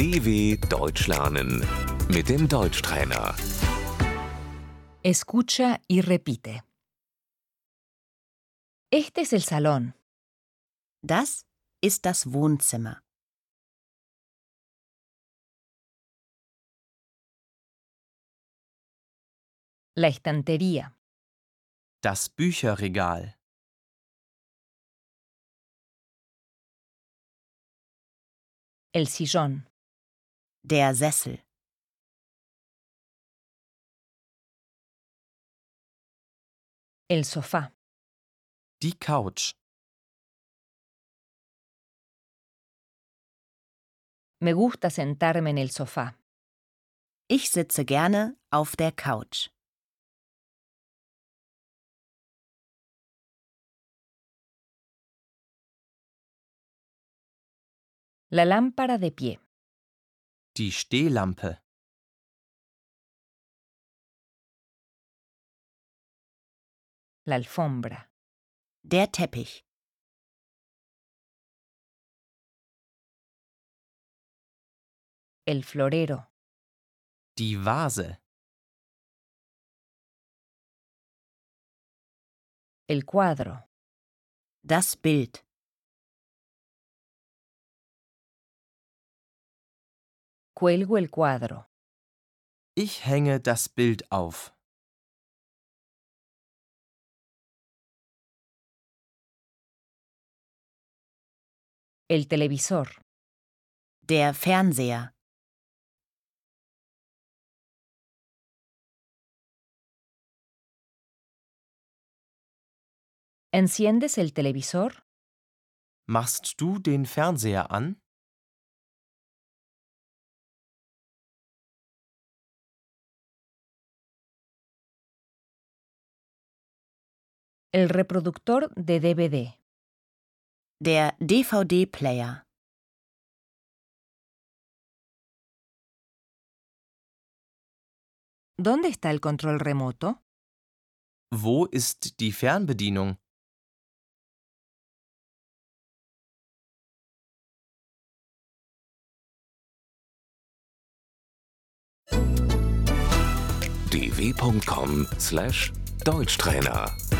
DW Deutsch lernen mit dem Deutschtrainer. Escucha y repite. Este es el salón. Das ist das Wohnzimmer. La estantería. Das Bücherregal. El sillón. Der Sessel. El sofá. Die Couch. Me gusta sentarme en el sofá. Ich sitze gerne auf der Couch. La lámpara de pie. Die Stehlampe. La alfombra. Der Teppich. El florero. Die Vase. El cuadro. Das Bild. Cuelgo el cuadro. Ich hänge das Bild auf. El televisor. Der Fernseher. ¿Enciendes el televisor? Machst du den Fernseher an? El reproductor de DVD. Der DVD-Player. ¿Dónde está el control remoto? Wo ist die Fernbedienung? dw.com/deutschtrainer